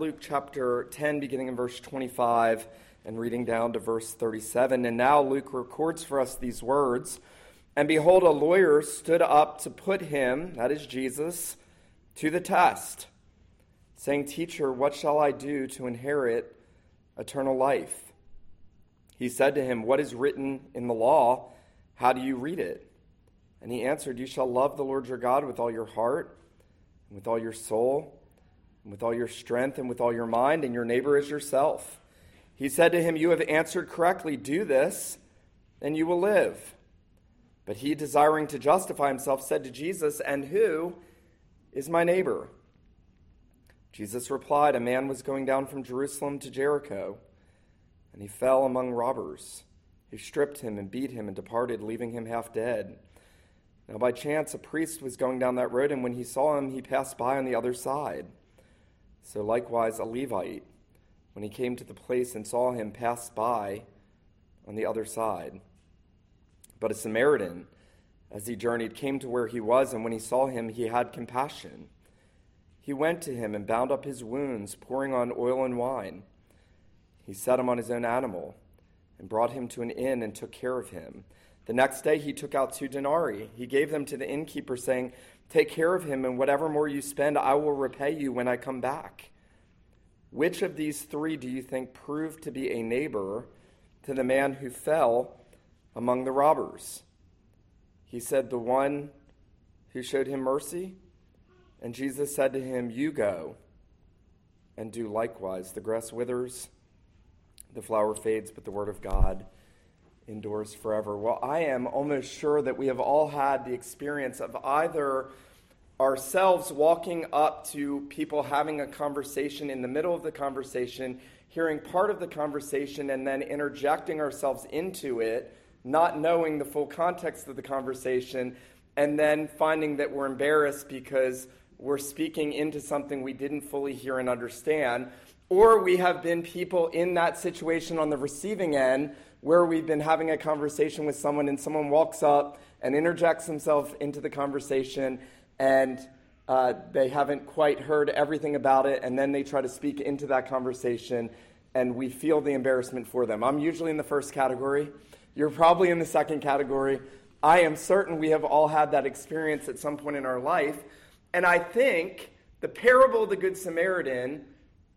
Luke chapter 10, beginning in verse 25 and reading down to verse 37. And now Luke records for us these words And behold, a lawyer stood up to put him, that is Jesus, to the test, saying, Teacher, what shall I do to inherit eternal life? He said to him, What is written in the law? How do you read it? And he answered, You shall love the Lord your God with all your heart, and with all your soul, with all your strength, and with all your mind, and your neighbor is yourself. He said to him, You have answered correctly. Do this, and you will live. But he, desiring to justify himself, said to Jesus, And who is my neighbor? Jesus replied, A man was going down from Jerusalem to Jericho, and he fell among robbers, who stripped him and beat him and departed, leaving him half dead. Now, by chance, a priest was going down that road, and when he saw him, he passed by on the other side. So, likewise, a Levite, when he came to the place and saw him, pass by on the other side. But a Samaritan, as he journeyed, came to where he was, and when he saw him, he had compassion. He went to him and bound up his wounds, pouring on oil and wine. He set him on his own animal and brought him to an inn and took care of him. The next day he took out two denarii. He gave them to the innkeeper, saying, Take care of him, and whatever more you spend, I will repay you when I come back. Which of these three do you think proved to be a neighbor to the man who fell among the robbers? He said, The one who showed him mercy. And Jesus said to him, You go and do likewise. The grass withers, the flower fades, but the word of God endures forever. Well, I am almost sure that we have all had the experience of either ourselves walking up to people having a conversation in the middle of the conversation, hearing part of the conversation, and then interjecting ourselves into it, not knowing the full context of the conversation, and then finding that we're embarrassed because we're speaking into something we didn't fully hear and understand. Or we have been people in that situation on the receiving end where we've been having a conversation with someone and someone walks up and interjects himself into the conversation and uh, they haven't quite heard everything about it and then they try to speak into that conversation and we feel the embarrassment for them. I'm usually in the first category. You're probably in the second category. I am certain we have all had that experience at some point in our life. And I think the parable of the Good Samaritan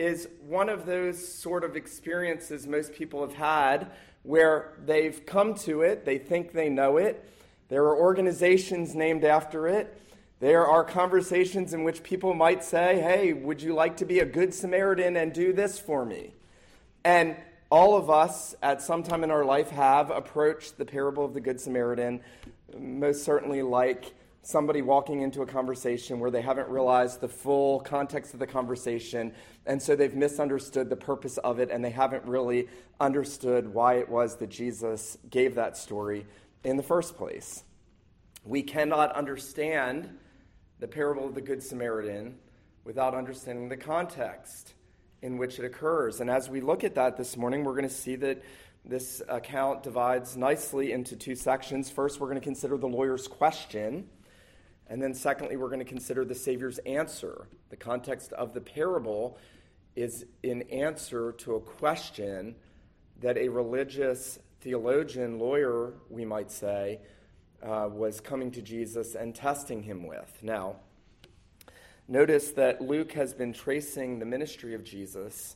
is one of those sort of experiences most people have had where they've come to it, they think they know it. There are organizations named after it. There are conversations in which people might say, Hey, would you like to be a good Samaritan and do this for me? And all of us at some time in our life have approached the parable of the Good Samaritan, most certainly like somebody walking into a conversation where they haven't realized the full context of the conversation, and so they've misunderstood the purpose of it, and they haven't really understood why it was that Jesus gave that story in the first place. We cannot understand the parable of the Good Samaritan without understanding the context in which it occurs. And as we look at that this morning, we're going to see that this account divides nicely into two sections. First, we're going to consider the lawyer's question. And then, secondly, we're going to consider the Savior's answer. The context of the parable is in answer to a question that a religious theologian, lawyer, we might say, uh, was coming to Jesus and testing him with. Now, notice that Luke has been tracing the ministry of Jesus,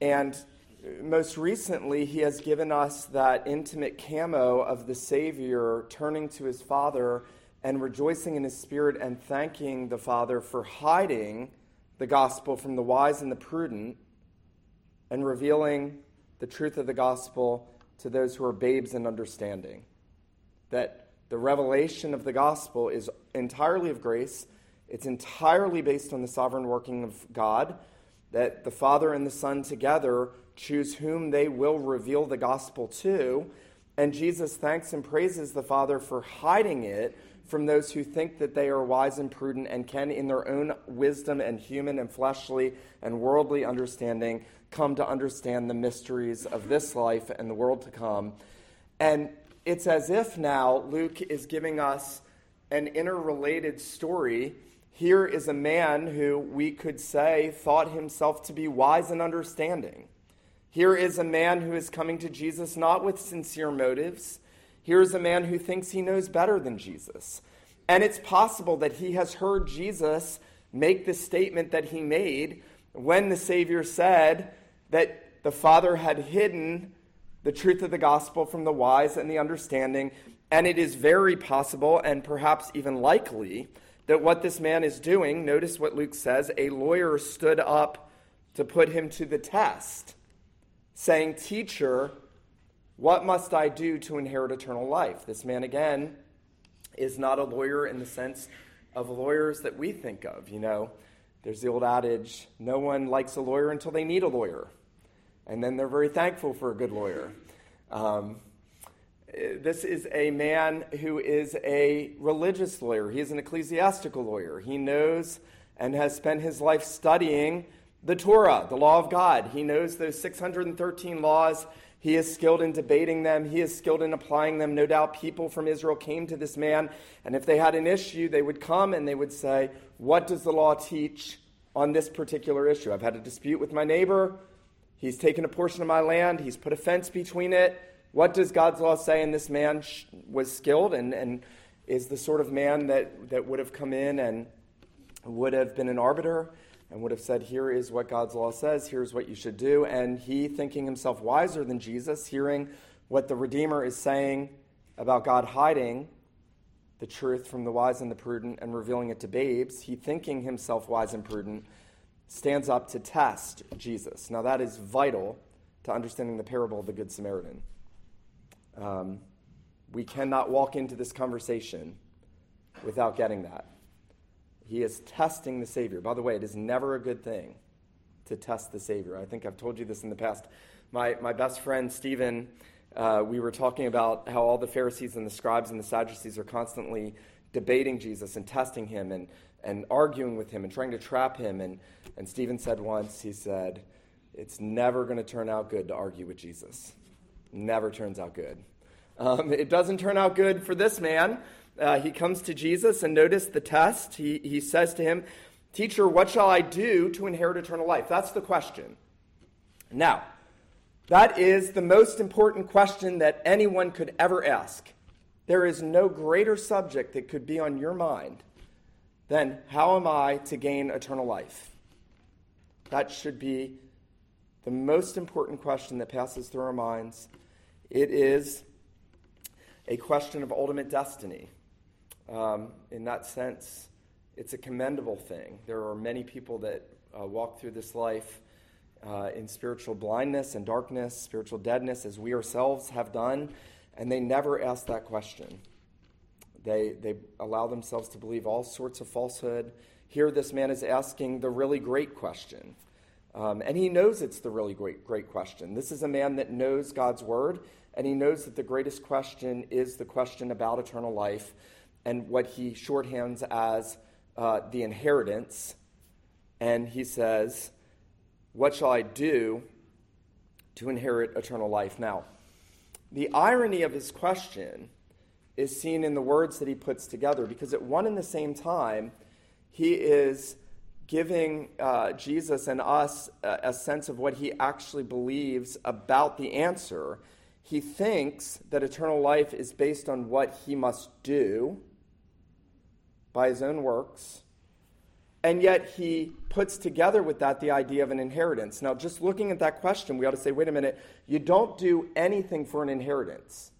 and most recently, he has given us that intimate camo of the Savior turning to his Father and rejoicing in his Spirit and thanking the Father for hiding the gospel from the wise and the prudent and revealing the truth of the gospel to those who are babes in understanding. That the revelation of the gospel is entirely of grace, it's entirely based on the sovereign working of God, that the Father and the Son together choose whom they will reveal the gospel to. And Jesus thanks and praises the Father for hiding it from those who think that they are wise and prudent and can, in their own wisdom and human and fleshly and worldly understanding, come to understand the mysteries of this life and the world to come. And it's as if now Luke is giving us an interrelated story. here is a man who we could say thought himself to be wise and understanding. Here is a man who is coming to Jesus not with sincere motives. Here is a man who thinks he knows better than Jesus. And it's possible that he has heard Jesus make the statement that he made when the Savior said that the Father had hidden the truth of the gospel from the wise and the understanding. And it is very possible and perhaps even likely that what this man is doing, notice what Luke says, a lawyer stood up to put him to the test, saying, Teacher, what must I do to inherit eternal life? This man, again, is not a lawyer in the sense of lawyers that we think of. You know, there's the old adage no one likes a lawyer until they need a lawyer and then they're very thankful for a good lawyer. Um, this is a man who is a religious lawyer. He is an ecclesiastical lawyer. He knows and has spent his life studying the Torah, the law of God. He knows those 613 laws. He is skilled in debating them. He is skilled in applying them. No doubt people from Israel came to this man, and if they had an issue, they would come and they would say, What does the law teach on this particular issue? I've had a dispute with my neighbor. He's taken a portion of my land, he's put a fence between it. What does God's law say? And this man was skilled and, and is the sort of man that, that would have come in and would have been an arbiter and would have said, Here is what God's law says, here's what you should do. And he, thinking himself wiser than Jesus, hearing what the Redeemer is saying about God hiding the truth from the wise and the prudent and revealing it to babes, he, thinking himself wise and prudent, stands up to test Jesus. Now, that is vital to understanding the parable of the Good Samaritan. Um, we cannot walk into this conversation without getting that. He is testing the Savior. By the way, it is never a good thing to test the Savior. I think I've told you this in the past. My, my best friend, Stephen, uh, we were talking about how all the Pharisees and the scribes and the Sadducees are constantly debating Jesus and testing him and, and arguing with him and trying to trap him. And, and Stephen said once, he said, It's never going to turn out good to argue with Jesus. Never turns out good. Um, it doesn't turn out good for this man. Uh, he comes to Jesus and notice the test. He, he says to him, Teacher, what shall I do to inherit eternal life? That's the question. Now, that is the most important question that anyone could ever ask. There is no greater subject that could be on your mind than how am I to gain eternal life? That should be the most important question that passes through our minds. It is a question of ultimate destiny. Um, in that sense, it's a commendable thing. There are many people that uh, walk through this life uh, in spiritual blindness and darkness, spiritual deadness, as we ourselves have done, and they never ask that question. They, they allow themselves to believe all sorts of falsehood. Here, this man is asking the really great question. Um, and he knows it's the really great, great question. This is a man that knows God's word, and he knows that the greatest question is the question about eternal life and what he shorthands as uh, the inheritance. And he says, What shall I do to inherit eternal life? Now, the irony of his question is seen in the words that he puts together because at one and the same time, he is giving uh, Jesus and us a, a sense of what he actually believes about the answer. He thinks that eternal life is based on what he must do by his own works. And yet he puts together with that the idea of an inheritance. Now, just looking at that question, we ought to say, wait a minute, you don't do anything for an inheritance.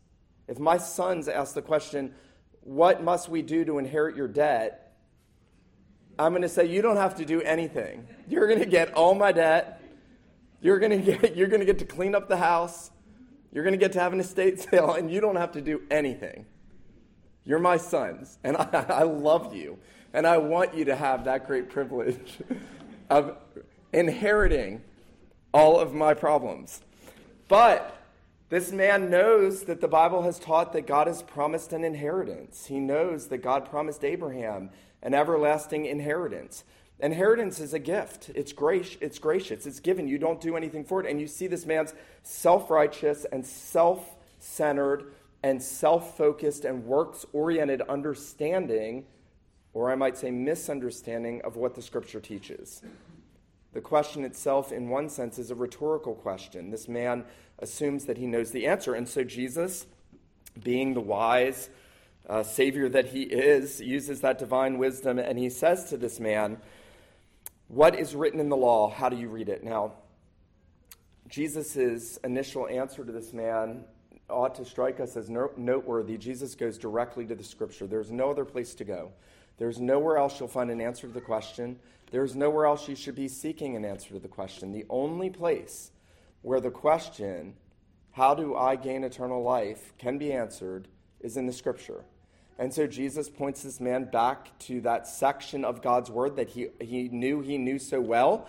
If my sons ask the question, what must we do to inherit your debt? I'm going to say, you don't have to do anything. You're going to get all my debt. You're going to get, you're going to, get to clean up the house. You're going to get to have an estate sale, and you don't have to do anything. You're my sons, and I, I love you. And I want you to have that great privilege of inheriting all of my problems. But this man knows that the Bible has taught that God has promised an inheritance. He knows that God promised Abraham an everlasting inheritance. Inheritance is a gift. It's gracious. It's gracious. It's given. You don't do anything for it. And you see this man's self-righteous and self-centered and self-focused and works-oriented understanding or I might say misunderstanding of what the scripture teaches. The question itself, in one sense, is a rhetorical question. This man assumes that he knows the answer. And so Jesus, being the wise uh, Savior that he is, uses that divine wisdom and he says to this man, What is written in the law? How do you read it? Now, Jesus' initial answer to this man ought to strike us as noteworthy. Jesus goes directly to the scripture. There's no other place to go. There's nowhere else you'll find an answer to the question. There's nowhere else you should be seeking an answer to the question. The only place where the question, how do I gain eternal life, can be answered is in the scripture. And so Jesus points this man back to that section of God's word that he, he knew he knew so well.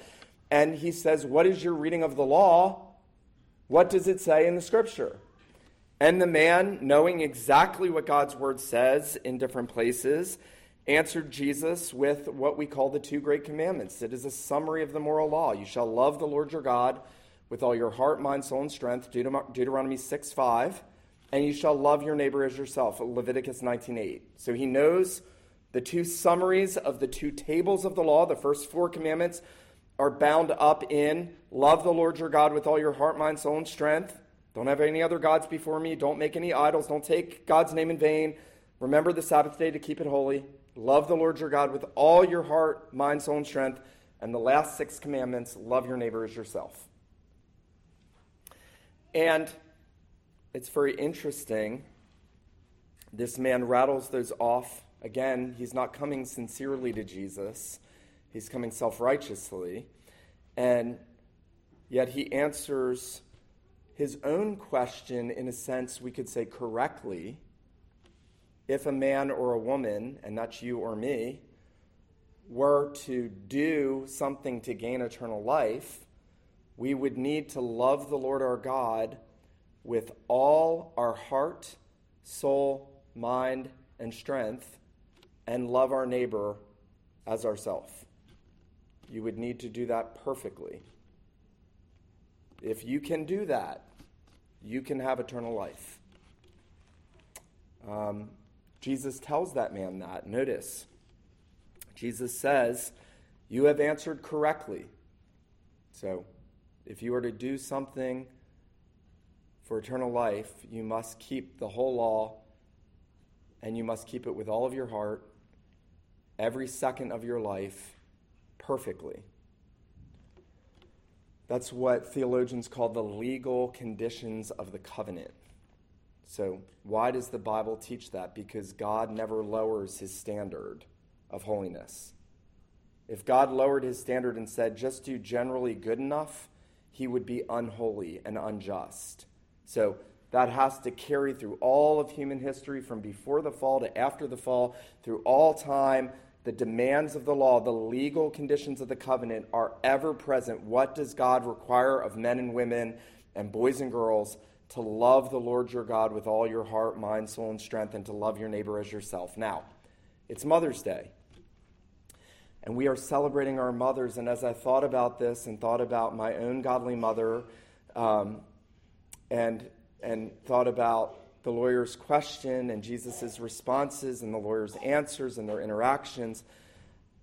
And he says, What is your reading of the law? What does it say in the scripture? And the man, knowing exactly what God's word says in different places, answered Jesus with what we call the two great commandments. It is a summary of the moral law. You shall love the Lord your God with all your heart, mind, soul, and strength, Deuteronomy 6 5, and you shall love your neighbor as yourself, Leviticus 19 8. So he knows the two summaries of the two tables of the law, the first four commandments, are bound up in love the Lord your God with all your heart, mind, soul, and strength. Don't have any other gods before me. Don't make any idols. Don't take God's name in vain. Remember the Sabbath day to keep it holy. Love the Lord your God with all your heart, mind, soul, and strength. And the last six commandments love your neighbor as yourself. And it's very interesting. This man rattles those off. Again, he's not coming sincerely to Jesus, he's coming self righteously. And yet he answers his own question, in a sense, we could say correctly, if a man or a woman, and that's you or me, were to do something to gain eternal life, we would need to love the Lord our God with all our heart, soul, mind, and strength, and love our neighbor as ourself. You would need to do that perfectly. If you can do that, you can have eternal life. Um, Jesus tells that man that. Notice, Jesus says, You have answered correctly. So, if you are to do something for eternal life, you must keep the whole law and you must keep it with all of your heart, every second of your life, perfectly. That's what theologians call the legal conditions of the covenant. So, why does the Bible teach that? Because God never lowers his standard of holiness. If God lowered his standard and said, just do generally good enough, he would be unholy and unjust. So, that has to carry through all of human history from before the fall to after the fall, through all time the demands of the law, the legal conditions of the covenant are ever present. What does God require of men and women and boys and girls? To love the Lord your God with all your heart, mind, soul, and strength, and to love your neighbor as yourself. Now, it's Mother's Day. And we are celebrating our mothers. And as I thought about this and thought about my own godly mother um, and, and thought about the lawyer's question and Jesus' responses and the lawyer's answers and their interactions,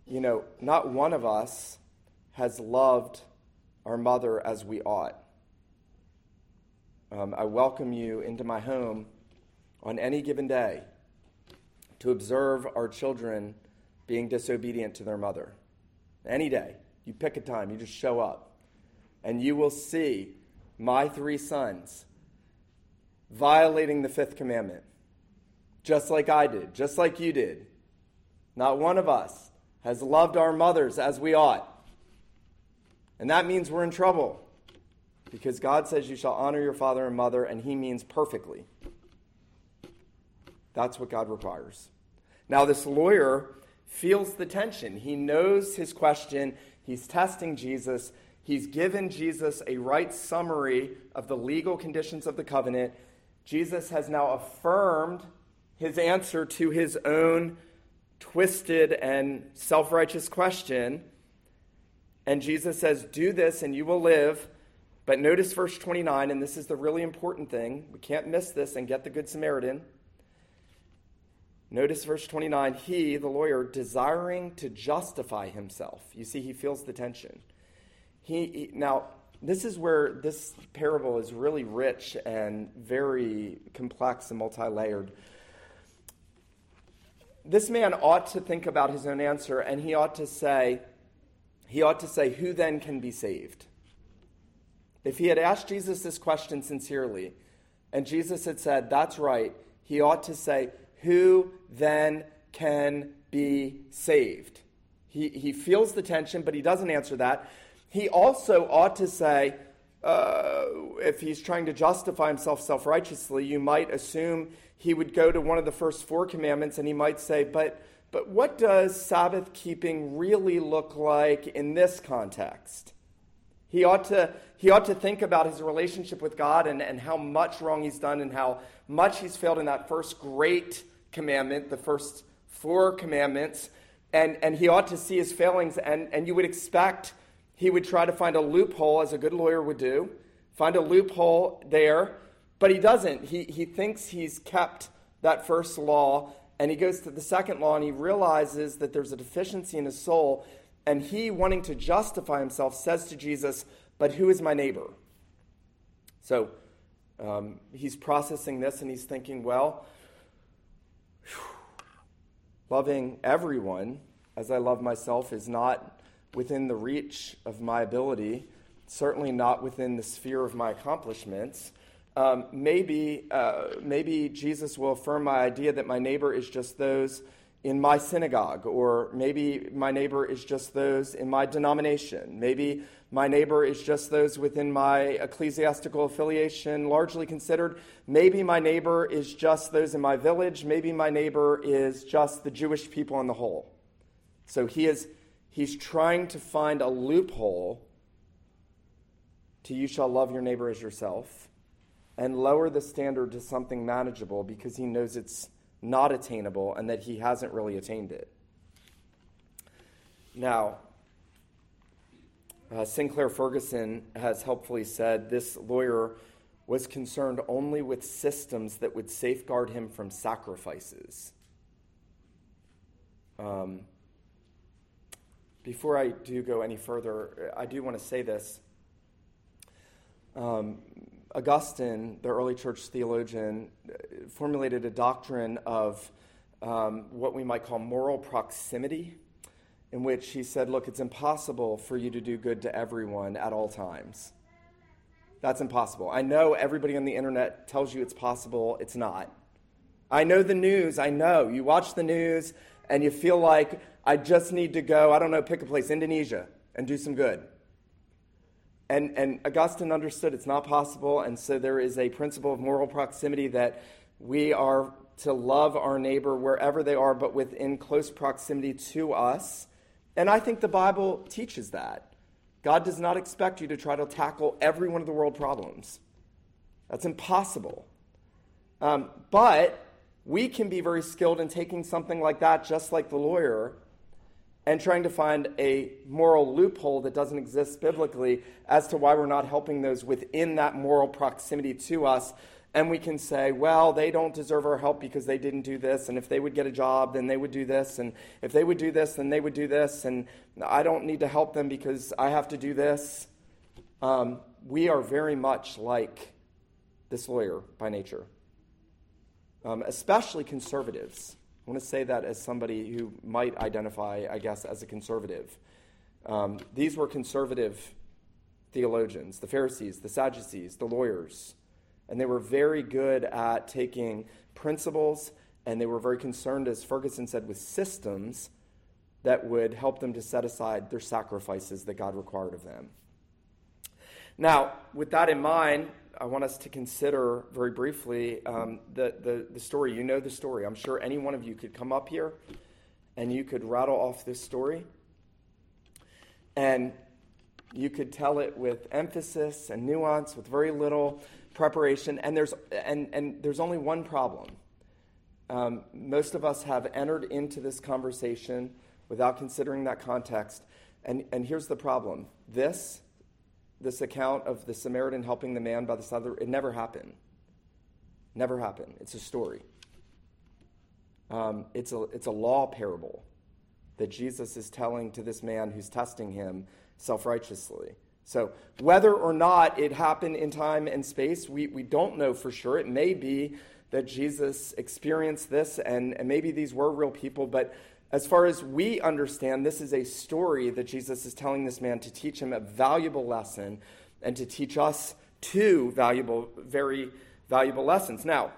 you know, not one of us has loved our mother as we ought. Um, I welcome you into my home on any given day to observe our children being disobedient to their mother. Any day. You pick a time, you just show up. And you will see my three sons violating the fifth commandment, just like I did, just like you did. Not one of us has loved our mothers as we ought. And that means we're in trouble because God says you shall honor your father and mother, and he means perfectly. That's what God requires. Now, this lawyer feels the tension. He knows his question, he's testing Jesus. He's given Jesus a right summary of the legal conditions of the covenant, Jesus has now affirmed his answer to his own twisted and self righteous question. And Jesus says, Do this and you will live. But notice verse 29, and this is the really important thing. We can't miss this and get the Good Samaritan. Notice verse 29 he, the lawyer, desiring to justify himself. You see, he feels the tension. He, he, now, this is where this parable is really rich and very complex and multi layered. This man ought to think about his own answer, and he ought to say, he ought to say, Who then can be saved? If he had asked Jesus this question sincerely, and Jesus had said, That's right, he ought to say, who then can be saved? He, he feels the tension, but he doesn't answer that. He also ought to say, uh, if he's trying to justify himself self righteously, you might assume he would go to one of the first four commandments and he might say, but, but what does Sabbath keeping really look like in this context? He ought to, he ought to think about his relationship with God and, and how much wrong he's done and how much he's failed in that first great commandment, the first four commandments, and, and he ought to see his failings, and, and you would expect he would try to find a loophole, as a good lawyer would do, find a loophole there, but he doesn't. He, he thinks he's kept that first law, and he goes to the second law, and he realizes that there's a deficiency in his soul, and he, wanting to justify himself, says to Jesus, But who is my neighbor? So um, he's processing this, and he's thinking, Well, Loving everyone as I love myself is not within the reach of my ability, certainly not within the sphere of my accomplishments. Um, maybe, uh, maybe Jesus will affirm my idea that my neighbor is just those in my synagogue, or maybe my neighbor is just those in my denomination. Maybe my neighbor is just those within my ecclesiastical affiliation, largely considered. Maybe my neighbor is just those in my village. Maybe my neighbor is just the Jewish people on the whole. So he is he's trying to find a loophole to you shall love your neighbor as yourself and lower the standard to something manageable because he knows it's not attainable and that he hasn't really attained it. Now, uh, Sinclair Ferguson has helpfully said this lawyer was concerned only with systems that would safeguard him from sacrifices. Um, before I do go any further, I do want to say this. Um, Augustine, the early church theologian, formulated a doctrine of um, what we might call moral proximity in which he said, Look, it's impossible for you to do good to everyone at all times. That's impossible. I know everybody on the internet tells you it's possible, it's not. I know the news, I know. You watch the news and you feel like I just need to go, I don't know, pick a place, Indonesia, and do some good. And, and Augustine understood it's not possible, and so there is a principle of moral proximity that we are to love our neighbor wherever they are, but within close proximity to us. And I think the Bible teaches that. God does not expect you to try to tackle every one of the world problems. That's impossible. Um, but we can be very skilled in taking something like that, just like the lawyer, and trying to find a moral loophole that doesn't exist biblically as to why we're not helping those within that moral proximity to us. And we can say, well, they don't deserve our help because they didn't do this, and if they would get a job, then they would do this, and if they would do this, then they would do this, and I don't need to help them because I have to do this. Um, we are very much like this lawyer by nature, um, especially conservatives. I want to say that as somebody who might identify, I guess, as a conservative. Um, these were conservative theologians the Pharisees, the Sadducees, the lawyers. And they were very good at taking principles and they were very concerned, as Ferguson said, with systems that would help them to set aside their sacrifices that God required of them. Now, with that in mind, I want us to consider very briefly um, the, the, the story. You know the story. I'm sure any one of you could come up here and you could rattle off this story. And you could tell it with emphasis and nuance, with very little preparation, and there's, and, and there's only one problem. Um, most of us have entered into this conversation without considering that context. And, and here's the problem this, this account of the Samaritan helping the man by the side of the road. it never happened. Never happened. It's a story. Um, it's, a, it's a law parable that Jesus is telling to this man who's testing him self righteously. So, whether or not it happened in time and space, we, we don't know for sure. It may be that Jesus experienced this, and, and maybe these were real people, but as far as we understand, this is a story that Jesus is telling this man to teach him a valuable lesson and to teach us two valuable, very valuable lessons. Now,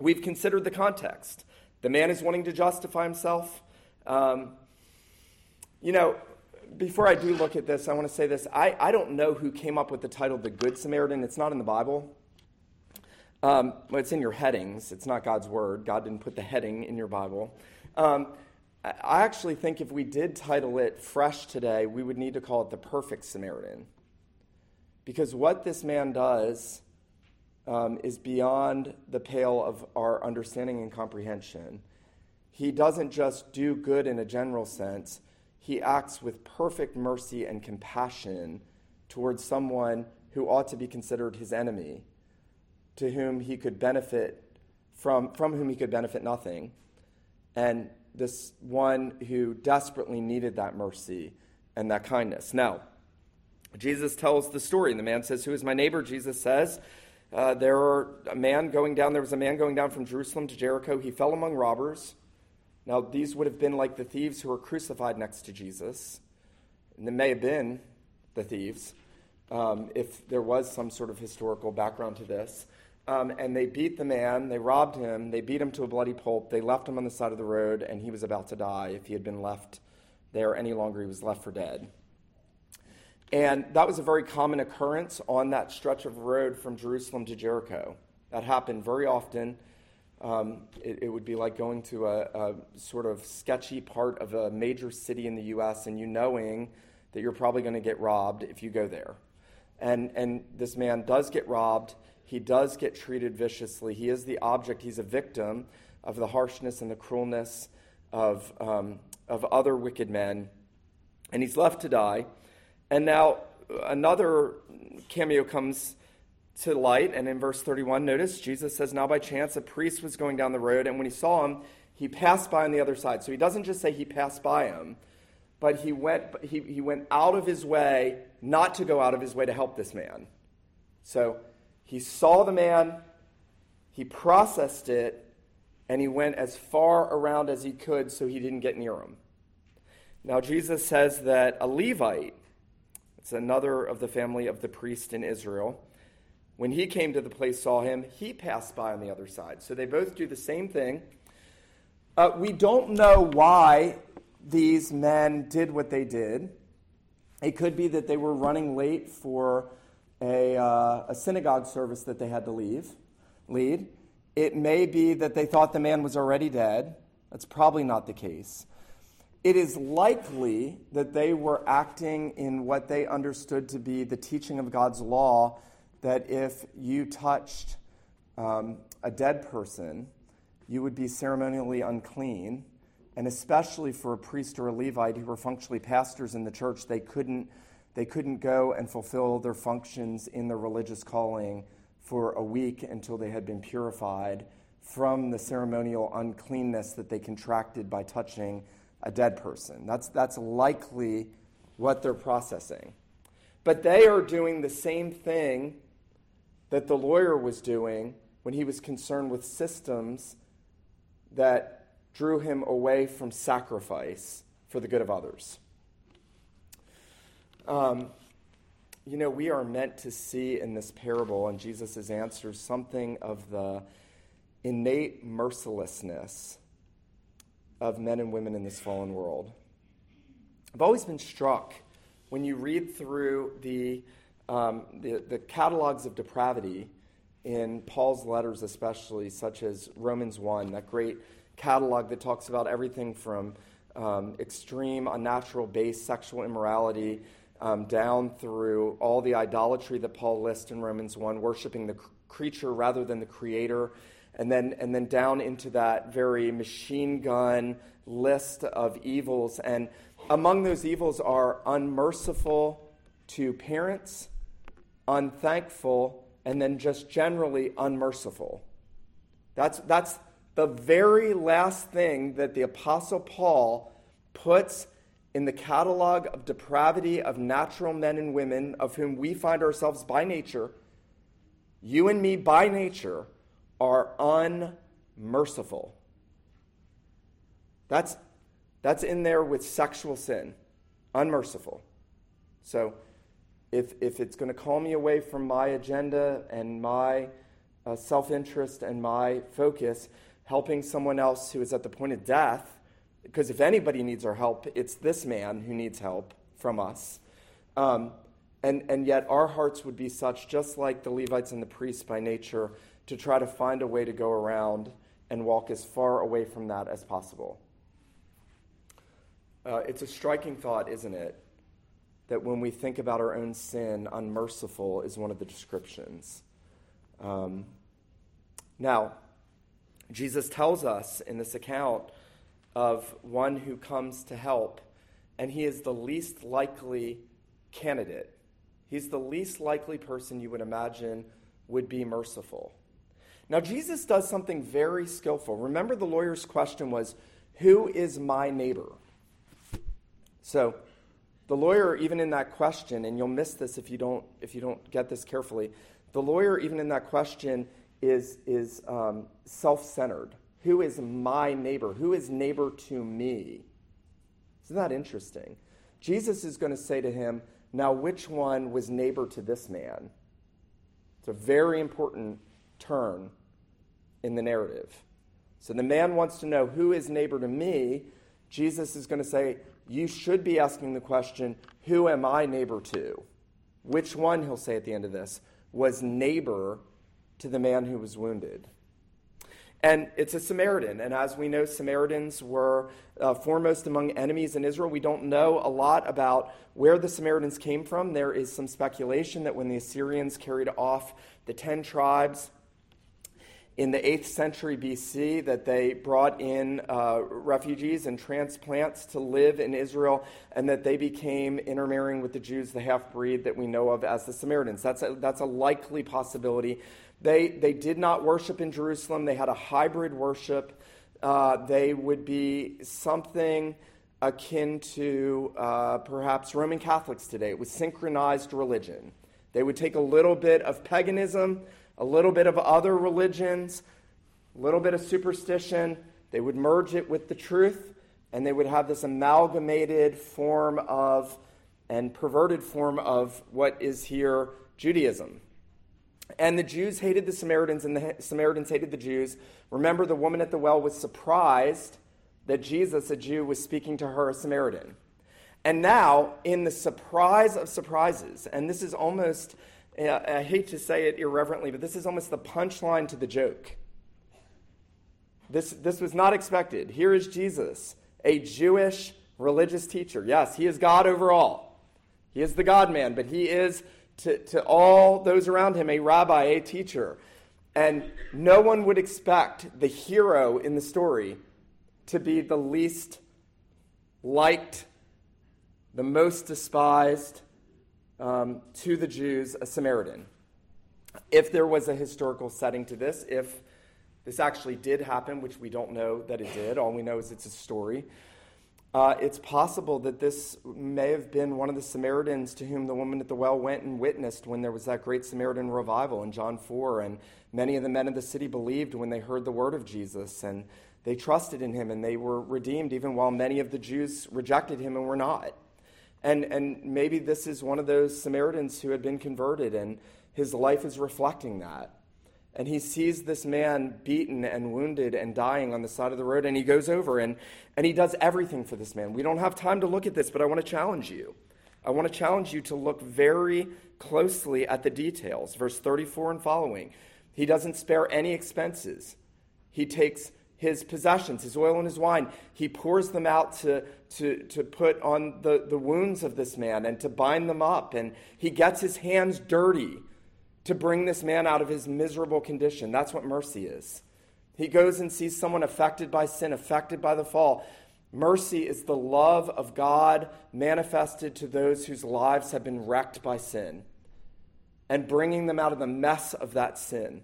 we've considered the context. The man is wanting to justify himself. Um, you know, before I do look at this, I want to say this. I, I don't know who came up with the title The Good Samaritan. It's not in the Bible. Um, it's in your headings. It's not God's word. God didn't put the heading in your Bible. Um, I actually think if we did title it fresh today, we would need to call it The Perfect Samaritan. Because what this man does um, is beyond the pale of our understanding and comprehension. He doesn't just do good in a general sense, he acts with perfect mercy and compassion towards someone who ought to be considered his enemy, to whom he could benefit from, from whom he could benefit nothing. And this one who desperately needed that mercy and that kindness. Now, Jesus tells the story, and the man says, Who is my neighbor? Jesus says, uh, there are a man going down, there was a man going down from Jerusalem to Jericho. He fell among robbers. Now, these would have been like the thieves who were crucified next to Jesus. And they may have been the thieves um, if there was some sort of historical background to this. Um, and they beat the man, they robbed him, they beat him to a bloody pulp, they left him on the side of the road, and he was about to die. If he had been left there any longer, he was left for dead. And that was a very common occurrence on that stretch of road from Jerusalem to Jericho. That happened very often. Um, it, it, would be like going to a, a, sort of sketchy part of a major city in the U.S. and you knowing that you're probably going to get robbed if you go there. And, and this man does get robbed. He does get treated viciously. He is the object, he's a victim of the harshness and the cruelness of, um, of other wicked men. And he's left to die. And now another cameo comes to light, and in verse 31, notice Jesus says, Now by chance a priest was going down the road, and when he saw him, he passed by on the other side. So he doesn't just say he passed by him, but he went, he, he went out of his way not to go out of his way to help this man. So he saw the man, he processed it, and he went as far around as he could so he didn't get near him. Now, Jesus says that a Levite, it's another of the family of the priest in Israel. When he came to the place, saw him, he passed by on the other side. So they both do the same thing. Uh, we don't know why these men did what they did. It could be that they were running late for a, uh, a synagogue service that they had to leave, lead. It may be that they thought the man was already dead. That's probably not the case it is likely that they were acting in what they understood to be the teaching of God's law that if you touched um, a dead person, you would be ceremonially unclean. And especially for a priest or a Levite who were functionally pastors in the church, they couldn't, they couldn't go and fulfill their functions in their religious calling for a week until they had been purified from the ceremonial uncleanness that they contracted by touching a dead person. That's, that's likely what they're processing. But they are doing the same thing that the lawyer was doing when he was concerned with systems that drew him away from sacrifice for the good of others. Um, you know, we are meant to see in this parable and Jesus' answers something of the innate mercilessness of men and women in this fallen world. I've always been struck when you read through the, um, the, the, catalogs of depravity in Paul's letters, especially, such as Romans 1, that great catalog that talks about everything from um, extreme, unnatural, base sexual immorality um, down through all the idolatry that Paul lists in Romans 1, worshiping the creature rather than the creator and then, and then down into that very machine gun list of evils. And among those evils are unmerciful to parents, unthankful, and then just generally unmerciful. That's, that's, the very last thing that the Apostle Paul puts in the catalog of depravity of natural men and women of whom we find ourselves by nature, you and me by nature are unmerciful. That's, that's in there with sexual sin, unmerciful. So if, if it's going to call me away from my agenda and my uh, self interest and my focus, helping someone else who is at the point of death, because if anybody needs our help, it's this man who needs help from us. Um, and, and yet, our hearts would be such, just like the Levites and the priests by nature, to try to find a way to go around and walk as far away from that as possible. Uh, it's a striking thought, isn't it? That when we think about our own sin, unmerciful is one of the descriptions. Um, now, Jesus tells us in this account of one who comes to help, and he is the least likely candidate. He's the least likely person you would imagine would be merciful. Now, Jesus does something very skillful. Remember, the lawyer's question was, Who is my neighbor? So, the lawyer, even in that question, and you'll miss this if you don't, if you don't get this carefully, the lawyer, even in that question, is, is um, self centered. Who is my neighbor? Who is neighbor to me? Isn't that interesting? Jesus is going to say to him, Now, which one was neighbor to this man? It's a very important turn in the narrative. So the man wants to know who is neighbor to me. Jesus is going to say, You should be asking the question, Who am I neighbor to? Which one, he'll say at the end of this, was neighbor to the man who was wounded? And it's a Samaritan. And as we know, Samaritans were uh, foremost among enemies in Israel. We don't know a lot about where the Samaritans came from. There is some speculation that when the Assyrians carried off the 10 tribes in the 8th century BC, that they brought in uh, refugees and transplants to live in Israel, and that they became intermarrying with the Jews, the half breed that we know of as the Samaritans. That's a, that's a likely possibility. They, they did not worship in Jerusalem, they had a hybrid worship. Uh, they would be something akin to uh, perhaps Roman Catholics today. It was synchronized religion. They would take a little bit of paganism, a little bit of other religions, a little bit of superstition. They would merge it with the truth, and they would have this amalgamated form of and perverted form of what is here Judaism. And the Jews hated the Samaritans, and the Samaritans hated the Jews. Remember, the woman at the well was surprised that Jesus, a Jew, was speaking to her, a Samaritan. And now, in the surprise of surprises, and this is almost, uh, I hate to say it irreverently, but this is almost the punchline to the joke. This, this was not expected. Here is Jesus, a Jewish religious teacher. Yes, he is God over all. He is the God man, but he is to, to all those around him a rabbi, a teacher. And no one would expect the hero in the story to be the least liked, the most despised um, to the Jews, a Samaritan. If there was a historical setting to this, if this actually did happen, which we don't know that it did, all we know is it's a story. Uh, it's possible that this may have been one of the Samaritans to whom the woman at the well went and witnessed when there was that great Samaritan revival in John 4. And many of the men of the city believed when they heard the word of Jesus, and they trusted in him, and they were redeemed, even while many of the Jews rejected him and were not. And, and maybe this is one of those Samaritans who had been converted, and his life is reflecting that. And he sees this man beaten and wounded and dying on the side of the road, and he goes over and, and he does everything for this man. We don't have time to look at this, but I want to challenge you. I want to challenge you to look very closely at the details. Verse 34 and following. He doesn't spare any expenses. He takes his possessions, his oil and his wine, he pours them out to, to, to put on the, the wounds of this man and to bind them up. And he gets his hands dirty to bring this man out of his miserable condition. That's what mercy is. He goes and sees someone affected by sin, affected by the fall. Mercy is the love of God manifested to those whose lives have been wrecked by sin and bringing them out of the mess of that sin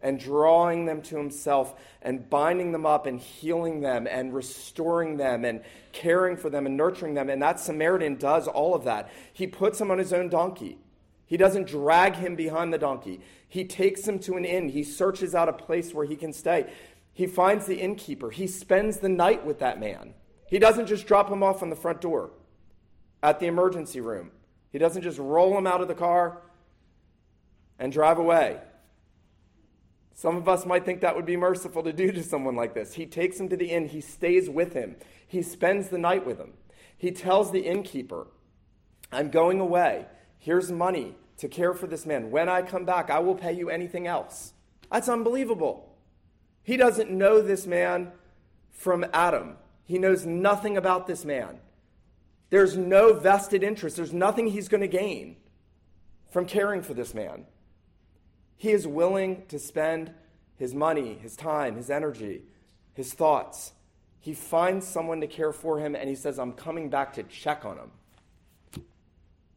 and drawing them to himself and binding them up and healing them and restoring them and caring for them and nurturing them. And that Samaritan does all of that. He puts him on his own donkey. He doesn't drag him behind the donkey. He takes him to an inn. He searches out a place where he can stay. He finds the innkeeper. He spends the night with that man. He doesn't just drop him off on the front door at the emergency room. He doesn't just roll him out of the car and drive away. Some of us might think that would be merciful to do to someone like this. He takes him to the inn, he stays with him, he spends the night with him. He tells the innkeeper, I'm going away. Here's money to care for this man. When I come back, I will pay you anything else. That's unbelievable. He doesn't know this man from Adam. He knows nothing about this man. There's no vested interest, there's nothing he's going to gain from caring for this man. He is willing to spend his money, his time, his energy, his thoughts. He finds someone to care for him and he says, I'm coming back to check on him.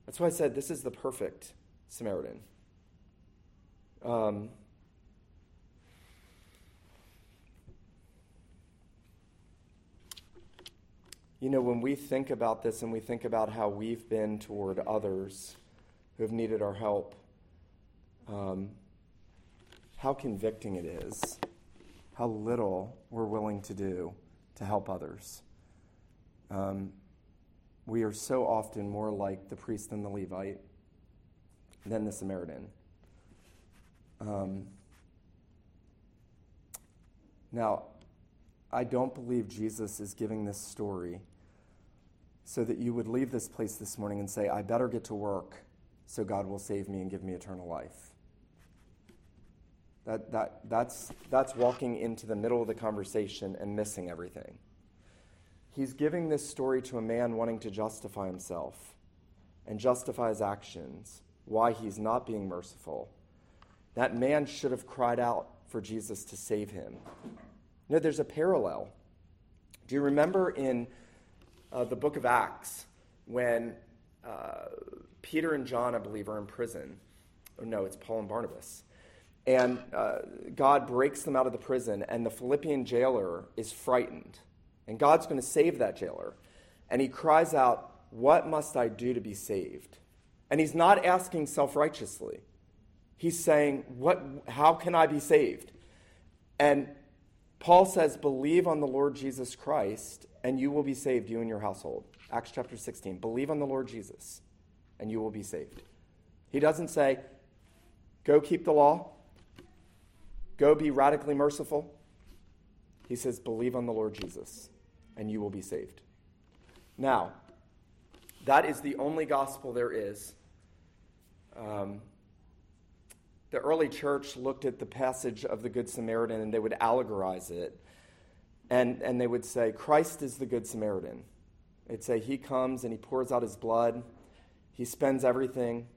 That's why I said this is the perfect Samaritan. Um, you know, when we think about this and we think about how we've been toward others who have needed our help, um, how convicting it is, how little we're willing to do to help others. Um, we are so often more like the priest and the Levite than the Samaritan. Um, now, I don't believe Jesus is giving this story so that you would leave this place this morning and say, I better get to work so God will save me and give me eternal life. That, that, that's, that's walking into the middle of the conversation and missing everything. He's giving this story to a man wanting to justify himself and justify his actions, why he's not being merciful. That man should have cried out for Jesus to save him. No, there's a parallel. Do you remember in uh, the book of Acts when uh, Peter and John, I believe, are in prison? Oh, no, it's Paul and Barnabas. And uh, God breaks them out of the prison, and the Philippian jailer is frightened. And God's going to save that jailer. And he cries out, What must I do to be saved? And he's not asking self righteously. He's saying, what, How can I be saved? And Paul says, Believe on the Lord Jesus Christ, and you will be saved, you and your household. Acts chapter 16. Believe on the Lord Jesus, and you will be saved. He doesn't say, Go keep the law Go be radically merciful. He says, Believe on the Lord Jesus, and you will be saved. Now, that is the only gospel there is. Um, the early church looked at the passage of the Good Samaritan and they would allegorize it. And, and they would say, Christ is the Good Samaritan. They'd say, He comes and He pours out His blood, He spends everything,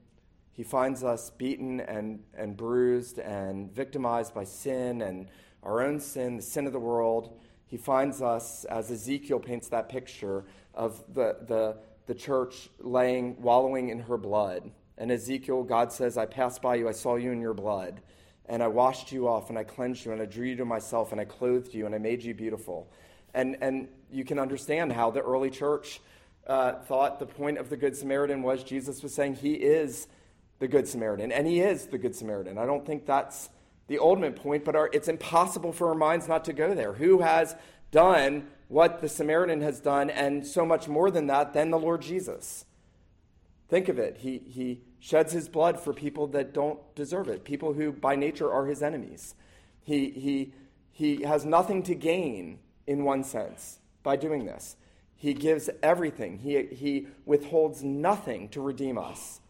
he finds us beaten and, and bruised and victimized by sin and our own sin, the sin of the world. He finds us, as Ezekiel paints that picture, of the, the, the church laying, wallowing in her blood. And Ezekiel, God says, I passed by you, I saw you in your blood, and I washed you off, and I cleansed you, and I drew you to myself, and I clothed you, and I made you beautiful. And, and you can understand how the early church uh, thought the point of the Good Samaritan was Jesus was saying, He is the Good Samaritan, and he is the Good Samaritan. I don't think that's the ultimate point, but our, it's impossible for our minds not to go there. Who has done what the Samaritan has done, and so much more than that, than the Lord Jesus? Think of it. He, he sheds his blood for people that don't deserve it, people who by nature are his enemies. He, he, he has nothing to gain, in one sense, by doing this. He gives everything, he, he withholds nothing to redeem us.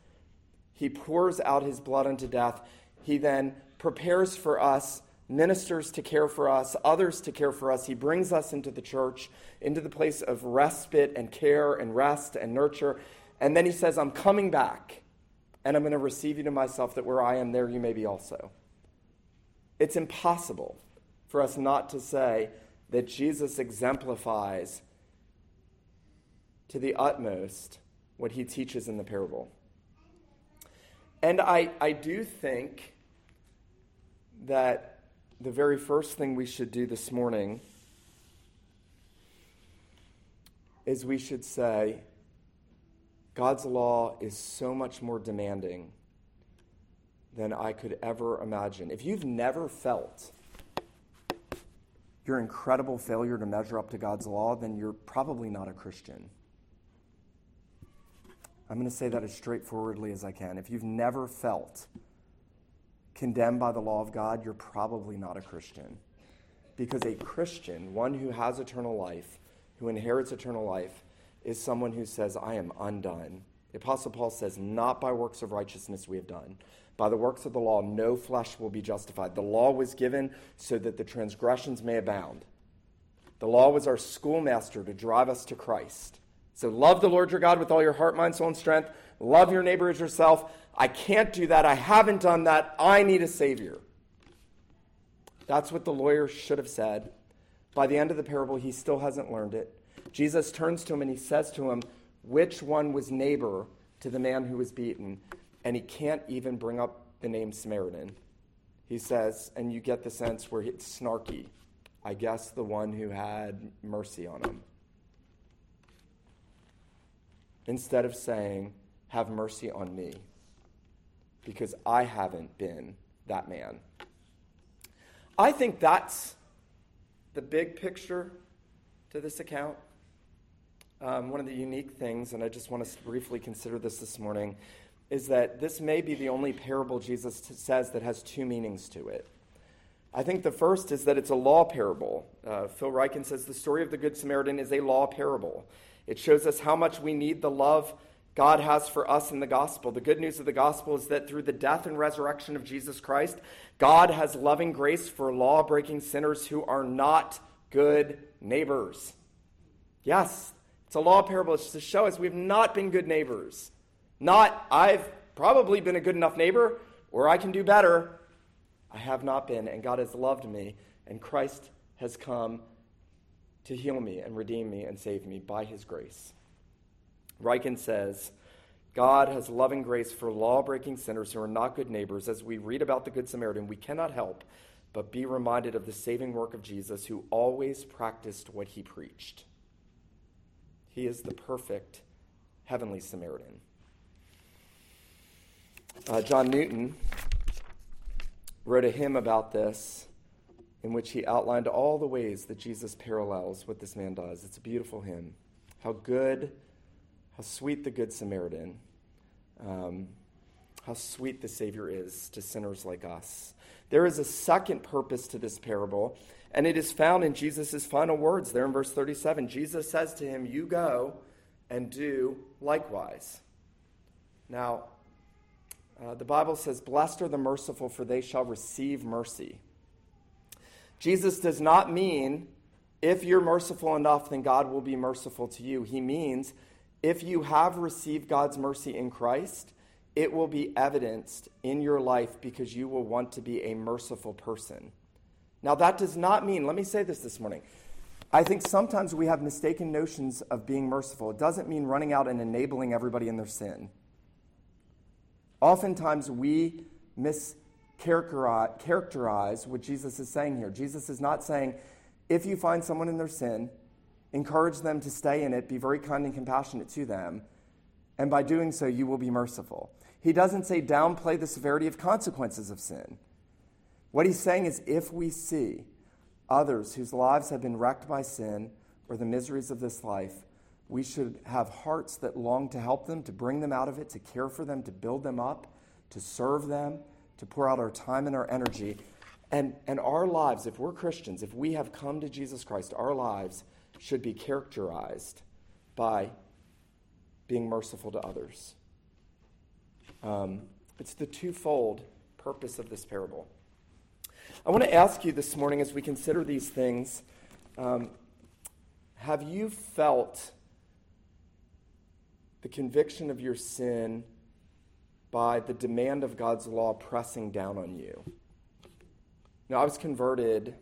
He pours out his blood unto death. He then prepares for us ministers to care for us, others to care for us. He brings us into the church, into the place of respite and care and rest and nurture. And then he says, I'm coming back and I'm going to receive you to myself, that where I am, there you may be also. It's impossible for us not to say that Jesus exemplifies to the utmost what he teaches in the parable. And I, I do think that the very first thing we should do this morning is we should say, God's law is so much more demanding than I could ever imagine. If you've never felt your incredible failure to measure up to God's law, then you're probably not a Christian. I'm going to say that as straightforwardly as I can. If you've never felt condemned by the law of God, you're probably not a Christian. Because a Christian, one who has eternal life, who inherits eternal life, is someone who says, I am undone. The Apostle Paul says, Not by works of righteousness we have done. By the works of the law, no flesh will be justified. The law was given so that the transgressions may abound. The law was our schoolmaster to drive us to Christ. So love the Lord your God with all your heart, mind, soul, and strength. Love your neighbor as yourself. I can't do that. I haven't done that. I need a Savior. That's what the lawyer should have said. By the end of the parable, he still hasn't learned it. Jesus turns to him and he says to him, Which one was neighbor to the man who was beaten? And he can't even bring up the name Samaritan. He says, and you get the sense where it's snarky. I guess the one who had mercy on him. Instead of saying, Have mercy on me, because I haven't been that man. I think that's the big picture to this account. Um, one of the unique things, and I just want to briefly consider this this morning, is that this may be the only parable Jesus t- says that has two meanings to it. I think the first is that it's a law parable. Uh, Phil Ryken says the story of the Good Samaritan is a law parable. It shows us how much we need the love God has for us in the gospel. The good news of the gospel is that through the death and resurrection of Jesus Christ, God has loving grace for law breaking sinners who are not good neighbors. Yes, it's a law parable. It's to show us we've not been good neighbors. Not, I've probably been a good enough neighbor, or I can do better. I have not been, and God has loved me, and Christ has come to heal me and redeem me and save me by his grace. Ryken says, God has loving grace for law breaking sinners who are not good neighbors. As we read about the Good Samaritan, we cannot help but be reminded of the saving work of Jesus, who always practiced what he preached. He is the perfect heavenly Samaritan. Uh, John Newton wrote a hymn about this in which he outlined all the ways that Jesus parallels what this man does. It's a beautiful hymn. How good, how sweet the Good Samaritan, um, how sweet the Savior is to sinners like us. There is a second purpose to this parable, and it is found in Jesus' final words there in verse 37. Jesus says to him, You go and do likewise. Now, uh, the Bible says, Blessed are the merciful, for they shall receive mercy. Jesus does not mean if you're merciful enough, then God will be merciful to you. He means if you have received God's mercy in Christ, it will be evidenced in your life because you will want to be a merciful person. Now, that does not mean, let me say this this morning. I think sometimes we have mistaken notions of being merciful. It doesn't mean running out and enabling everybody in their sin. Oftentimes we mischaracterize what Jesus is saying here. Jesus is not saying, if you find someone in their sin, encourage them to stay in it, be very kind and compassionate to them, and by doing so, you will be merciful. He doesn't say downplay the severity of consequences of sin. What he's saying is if we see others whose lives have been wrecked by sin or the miseries of this life, we should have hearts that long to help them, to bring them out of it, to care for them, to build them up, to serve them, to pour out our time and our energy. And, and our lives, if we're Christians, if we have come to Jesus Christ, our lives should be characterized by being merciful to others. Um, it's the twofold purpose of this parable. I want to ask you this morning as we consider these things um, have you felt the conviction of your sin by the demand of God's law pressing down on you? Now, I was converted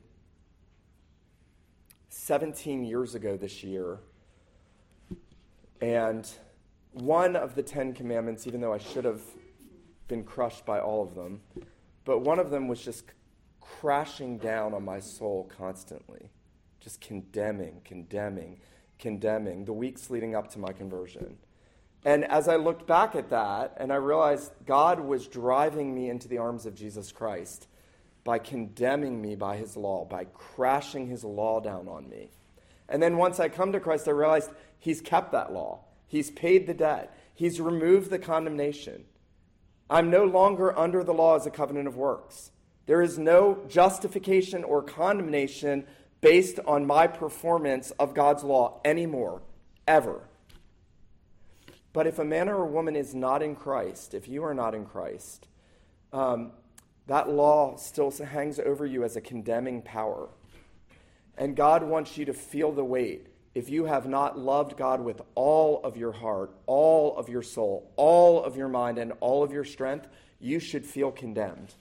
17 years ago this year, and one of the Ten Commandments, even though I should have been crushed by all of them, but one of them was just crashing down on my soul constantly, just condemning, condemning, condemning the weeks leading up to my conversion. And as I looked back at that, and I realized God was driving me into the arms of Jesus Christ by condemning me by his law, by crashing his law down on me. And then once I come to Christ, I realized he's kept that law, he's paid the debt, he's removed the condemnation. I'm no longer under the law as a covenant of works. There is no justification or condemnation based on my performance of God's law anymore, ever. But if a man or a woman is not in Christ, if you are not in Christ, um, that law still hangs over you as a condemning power. And God wants you to feel the weight. If you have not loved God with all of your heart, all of your soul, all of your mind, and all of your strength, you should feel condemned.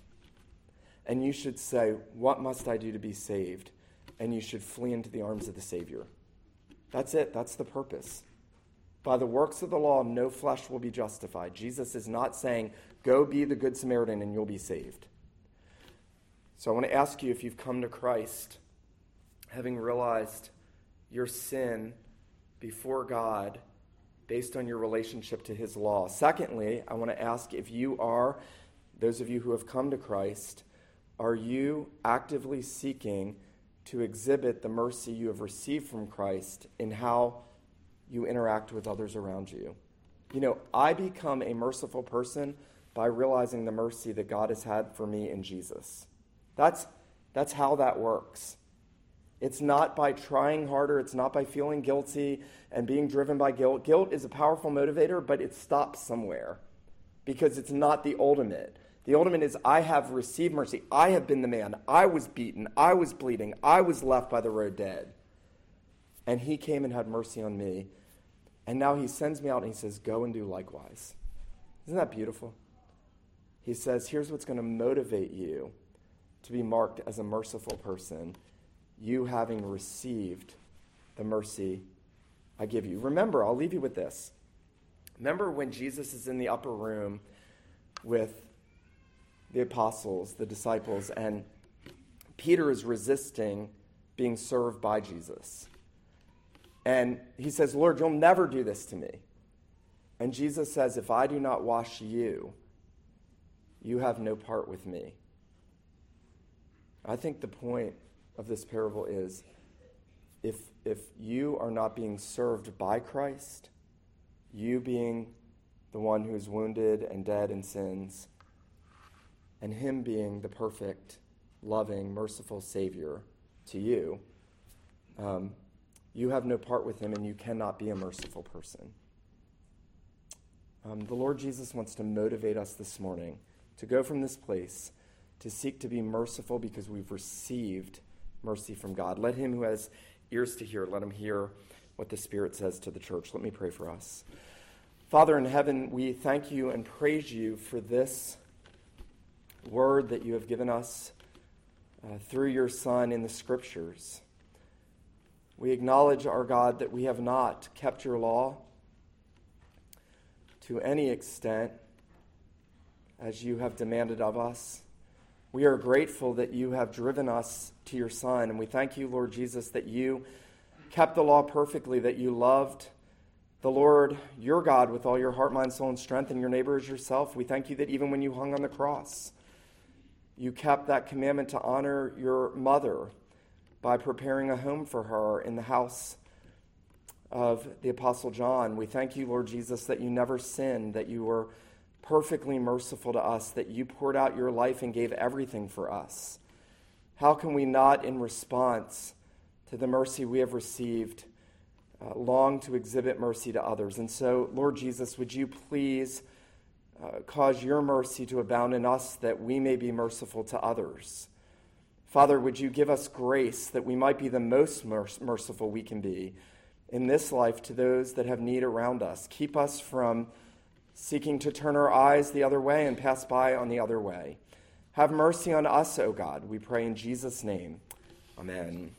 And you should say, What must I do to be saved? And you should flee into the arms of the Savior. That's it. That's the purpose. By the works of the law, no flesh will be justified. Jesus is not saying, Go be the Good Samaritan and you'll be saved. So I want to ask you if you've come to Christ, having realized your sin before God based on your relationship to his law. Secondly, I want to ask if you are, those of you who have come to Christ, are you actively seeking to exhibit the mercy you have received from Christ in how you interact with others around you? You know, I become a merciful person by realizing the mercy that God has had for me in Jesus. That's, that's how that works. It's not by trying harder, it's not by feeling guilty and being driven by guilt. Guilt is a powerful motivator, but it stops somewhere because it's not the ultimate. The ultimate is I have received mercy. I have been the man. I was beaten. I was bleeding. I was left by the road dead. And he came and had mercy on me. And now he sends me out and he says, Go and do likewise. Isn't that beautiful? He says, Here's what's going to motivate you to be marked as a merciful person, you having received the mercy I give you. Remember, I'll leave you with this. Remember when Jesus is in the upper room with the apostles, the disciples, and Peter is resisting being served by Jesus. And he says, Lord, you'll never do this to me. And Jesus says, If I do not wash you, you have no part with me. I think the point of this parable is if, if you are not being served by Christ, you being the one who is wounded and dead in sins, and Him being the perfect, loving, merciful Savior to you, um, you have no part with Him and you cannot be a merciful person. Um, the Lord Jesus wants to motivate us this morning to go from this place to seek to be merciful because we've received mercy from God. Let him who has ears to hear, let him hear what the Spirit says to the church. Let me pray for us. Father in heaven, we thank you and praise you for this word that you have given us uh, through your Son in the Scriptures. We acknowledge, our God, that we have not kept your law to any extent as you have demanded of us. We are grateful that you have driven us to your Son, and we thank you, Lord Jesus, that you kept the law perfectly, that you loved the Lord your God with all your heart, mind, soul, and strength, and your neighbor as yourself. We thank you that even when you hung on the cross, you kept that commandment to honor your mother by preparing a home for her in the house of the Apostle John. We thank you, Lord Jesus, that you never sinned, that you were perfectly merciful to us, that you poured out your life and gave everything for us. How can we not, in response to the mercy we have received, uh, long to exhibit mercy to others? And so, Lord Jesus, would you please uh, cause your mercy to abound in us that we may be merciful to others? Father, would you give us grace that we might be the most merciful we can be in this life to those that have need around us? Keep us from seeking to turn our eyes the other way and pass by on the other way. Have mercy on us, O God, we pray in Jesus' name. Amen.